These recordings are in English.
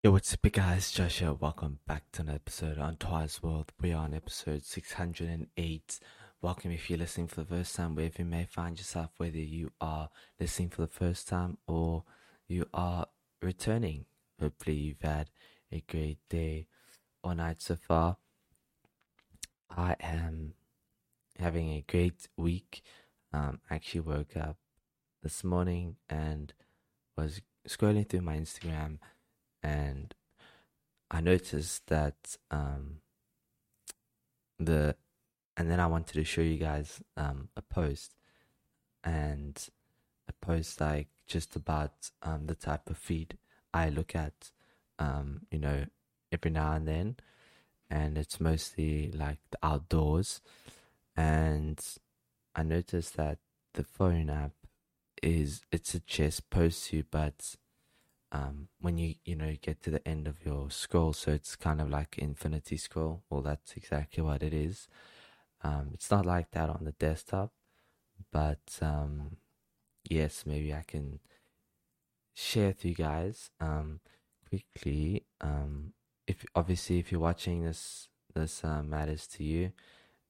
Yo, what's up, guys? Joshua. Welcome back to an episode on Twice World. We are on episode 608. Welcome if you're listening for the first time, wherever you may find yourself, whether you are listening for the first time or you are returning. Hopefully, you've had a great day or night so far. I am having a great week. Um, I actually woke up this morning and was scrolling through my Instagram and I noticed that um, the and then I wanted to show you guys um, a post and a post like just about um, the type of feed I look at, um, you know, every now and then, and it's mostly like the outdoors, and I noticed that the phone app is it suggests posts you, but um, when you you know get to the end of your scroll, so it's kind of like infinity scroll. Well, that's exactly what it is. Um, it's not like that on the desktop, but um, yes, maybe I can share with you guys um, quickly. Um, if obviously if you're watching this, this uh, matters to you,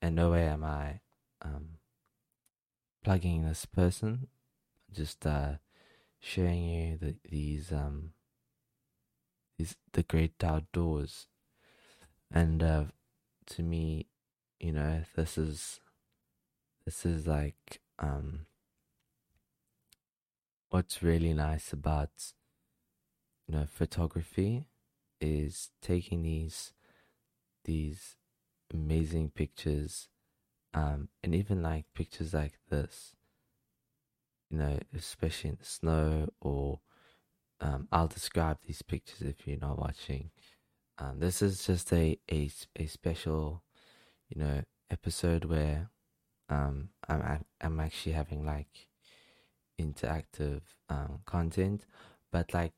and no way am I um, plugging this person. Just uh, showing you the, these um these the great outdoors, and uh, to me, you know, this is this is like um what's really nice about you know photography is taking these these amazing pictures um and even like pictures like this you know, especially in the snow, or um, I'll describe these pictures if you're not watching. Um, this is just a, a, a special, you know, episode where um, I'm I'm actually having like interactive um, content, but like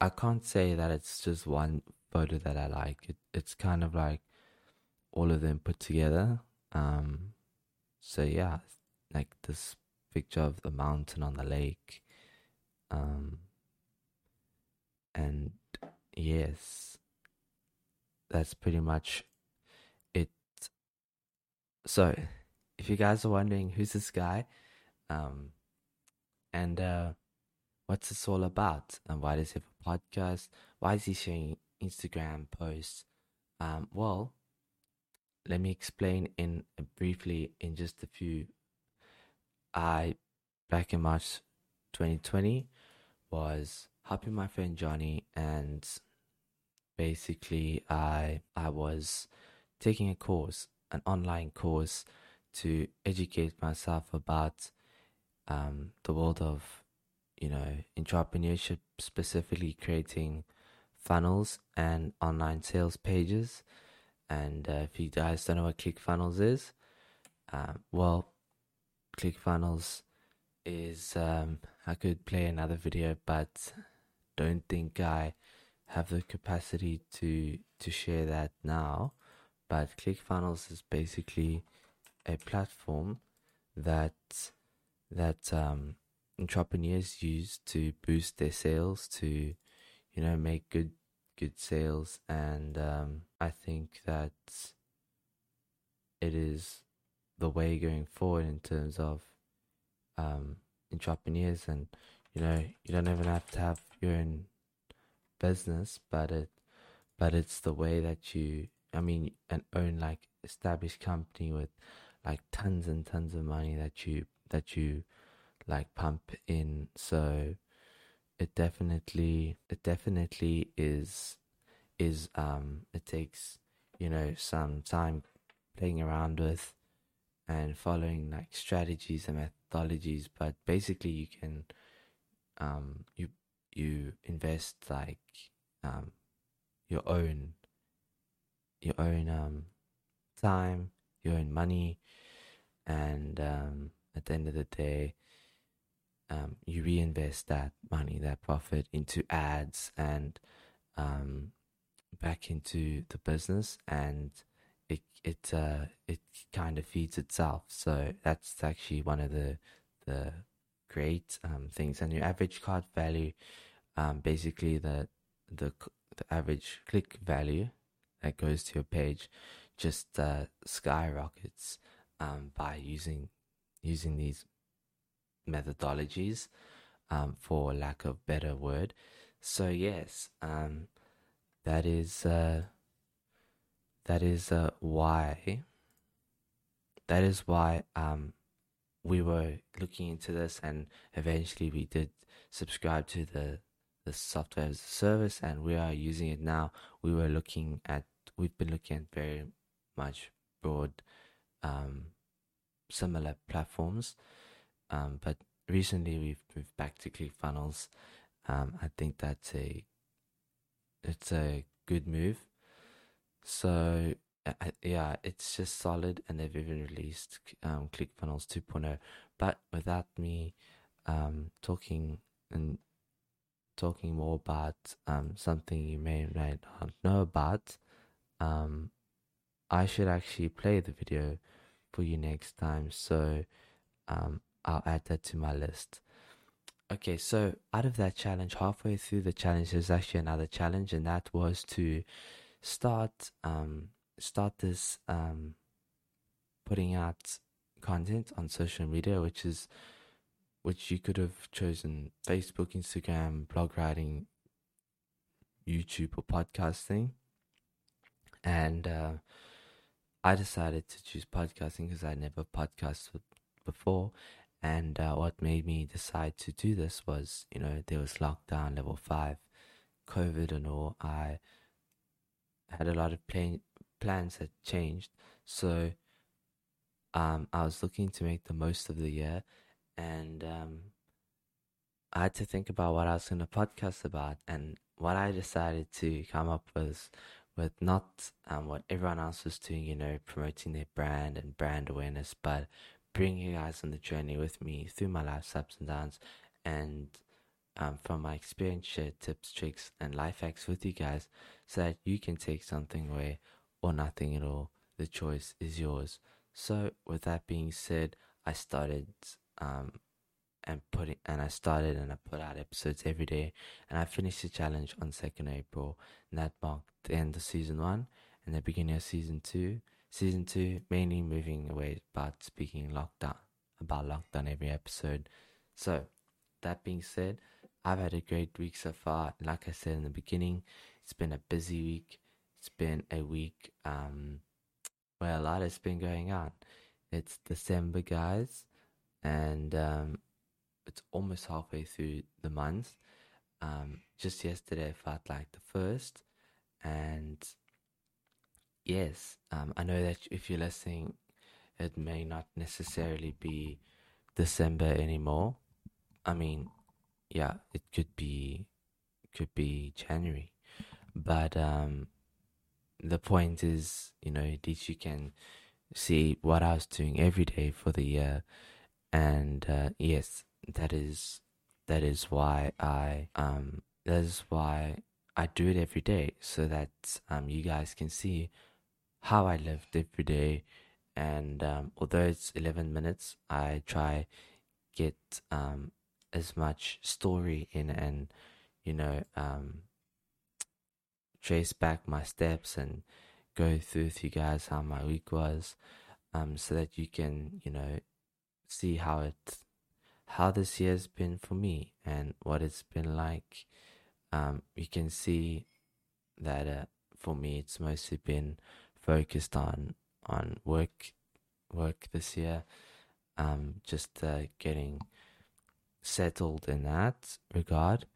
I can't say that it's just one photo that I like. It, it's kind of like all of them put together. Um, so yeah, like this picture of the mountain on the lake. Um, and yes, that's pretty much it. So, if you guys are wondering who's this guy, um, and uh, what's this all about, and why does he have a podcast? Why is he sharing Instagram posts? Um, well, let me explain in briefly in just a few I, back in March 2020, was helping my friend Johnny, and basically, I I was taking a course, an online course, to educate myself about um, the world of you know entrepreneurship, specifically creating funnels and online sales pages. And uh, if you guys don't know what ClickFunnels is, uh, well, ClickFunnels is um, I could play another video, but don't think I have the capacity to to share that now. But ClickFunnels is basically a platform that that um, entrepreneurs use to boost their sales, to you know make good good sales, and um, I think that it is the way going forward in terms of um, entrepreneurs and you know you don't even have to have your own business but it but it's the way that you i mean an own like established company with like tons and tons of money that you that you like pump in. So it definitely it definitely is is um it takes you know some time playing around with and following like strategies and methodologies but basically you can um you you invest like um your own your own um time your own money and um at the end of the day um you reinvest that money that profit into ads and um back into the business and it it uh, it kind of feeds itself. So that's actually one of the the great um, things. And your average cart value, um, basically the the the average click value that goes to your page just uh, skyrockets um, by using using these methodologies um, for lack of better word so yes um, that is uh, that is uh, why that is why um, we were looking into this and eventually we did subscribe to the the software as a service and we are using it now. We were looking at we've been looking at very much broad um, similar platforms um, but recently we've moved back to ClickFunnels um, I think that's a it's a good move so yeah, it's just solid, and they've even released um, ClickFunnels 2.0. But without me um, talking and talking more about um, something you may not know about, um, I should actually play the video for you next time. So um, I'll add that to my list. Okay, so out of that challenge, halfway through the challenge, there's actually another challenge, and that was to start um, start this um, putting out content on social media, which is which you could have chosen Facebook, Instagram, blog writing, YouTube, or podcasting. And uh, I decided to choose podcasting because I never podcasted before. And uh, what made me decide to do this was, you know, there was lockdown level five, COVID, and all. I had a lot of play- plans had changed. So um, I was looking to make the most of the year, and um, I had to think about what I was going to podcast about. And what I decided to come up with, with not um, what everyone else was doing, you know, promoting their brand and brand awareness, but bringing you guys on the journey with me through my life's ups and downs, and um, from my experience, share tips, tricks, and life hacks with you guys, so that you can take something away or nothing at all. The choice is yours. So, with that being said, I started um, and putting and I started and I put out episodes every day, and I finished the challenge on second April, and that marked the end of season one and the beginning of season two. Season two mainly moving away but speaking lockdown about lockdown every episode. So, that being said, I've had a great week so far. Like I said in the beginning, it's been a busy week. It's been a week um, where a lot has been going on. It's December, guys, and um, it's almost halfway through the month. Um, just yesterday felt like the first, and yes, um, I know that if you're listening, it may not necessarily be December anymore. I mean, yeah, it could be, could be January, but um, the point is, you know, that you can see what I was doing every day for the year, and uh, yes, that is that is why I um that is why I do it every day so that um you guys can see how I lived every day, and um, although it's eleven minutes, I try get um as much story in and you know um trace back my steps and go through with you guys how my week was, um, so that you can, you know, see how it, how this year's been for me and what it's been like. Um, you can see that uh, for me, it's mostly been focused on on work, work this year. Um, just uh, getting settled in that regard,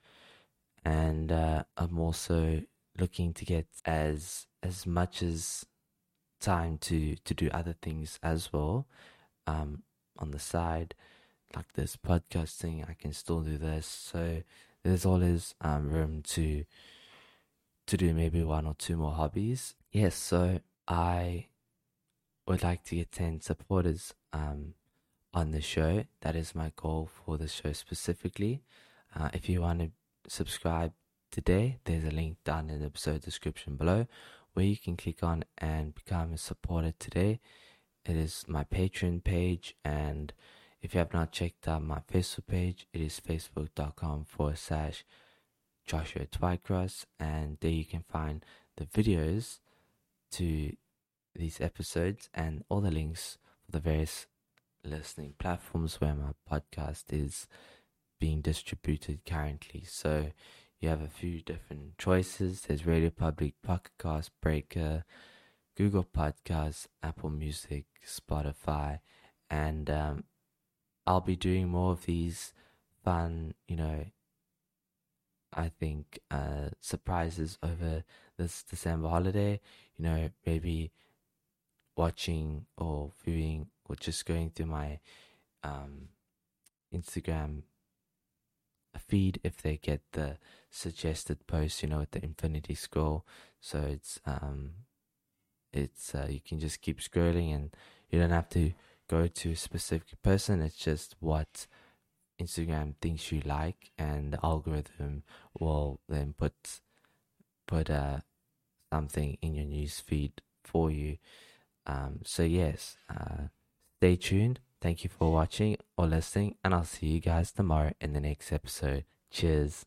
and uh, I'm also looking to get as as much as time to to do other things as well. Um on the side like this podcasting i can still do this. So there's always um room to to do maybe one or two more hobbies. Yes so i would like to get 10 supporters um on the show that is my goal for the show specifically uh, if you want to subscribe today, there's a link down in the episode description below where you can click on and become a supporter today. It is my Patreon page, and if you have not checked out my Facebook page, it is facebook.com forward slash Joshua Twycross, and there you can find the videos to these episodes and all the links for the various listening platforms where my podcast is being distributed currently. So you have a few different choices. There's Radio Public, Pocket Cast, Breaker, Google Podcasts, Apple Music, Spotify, and um, I'll be doing more of these fun, you know, I think uh, surprises over this December holiday. You know, maybe watching or viewing or just going through my um, Instagram feed if they get the suggested post, you know, with the infinity scroll. So it's um, it's uh, you can just keep scrolling and you don't have to go to a specific person. It's just what Instagram thinks you like, and the algorithm will then put put uh, something in your news feed for you. Um, so yes, uh, stay tuned. Thank you for watching or listening, and I'll see you guys tomorrow in the next episode. Cheers.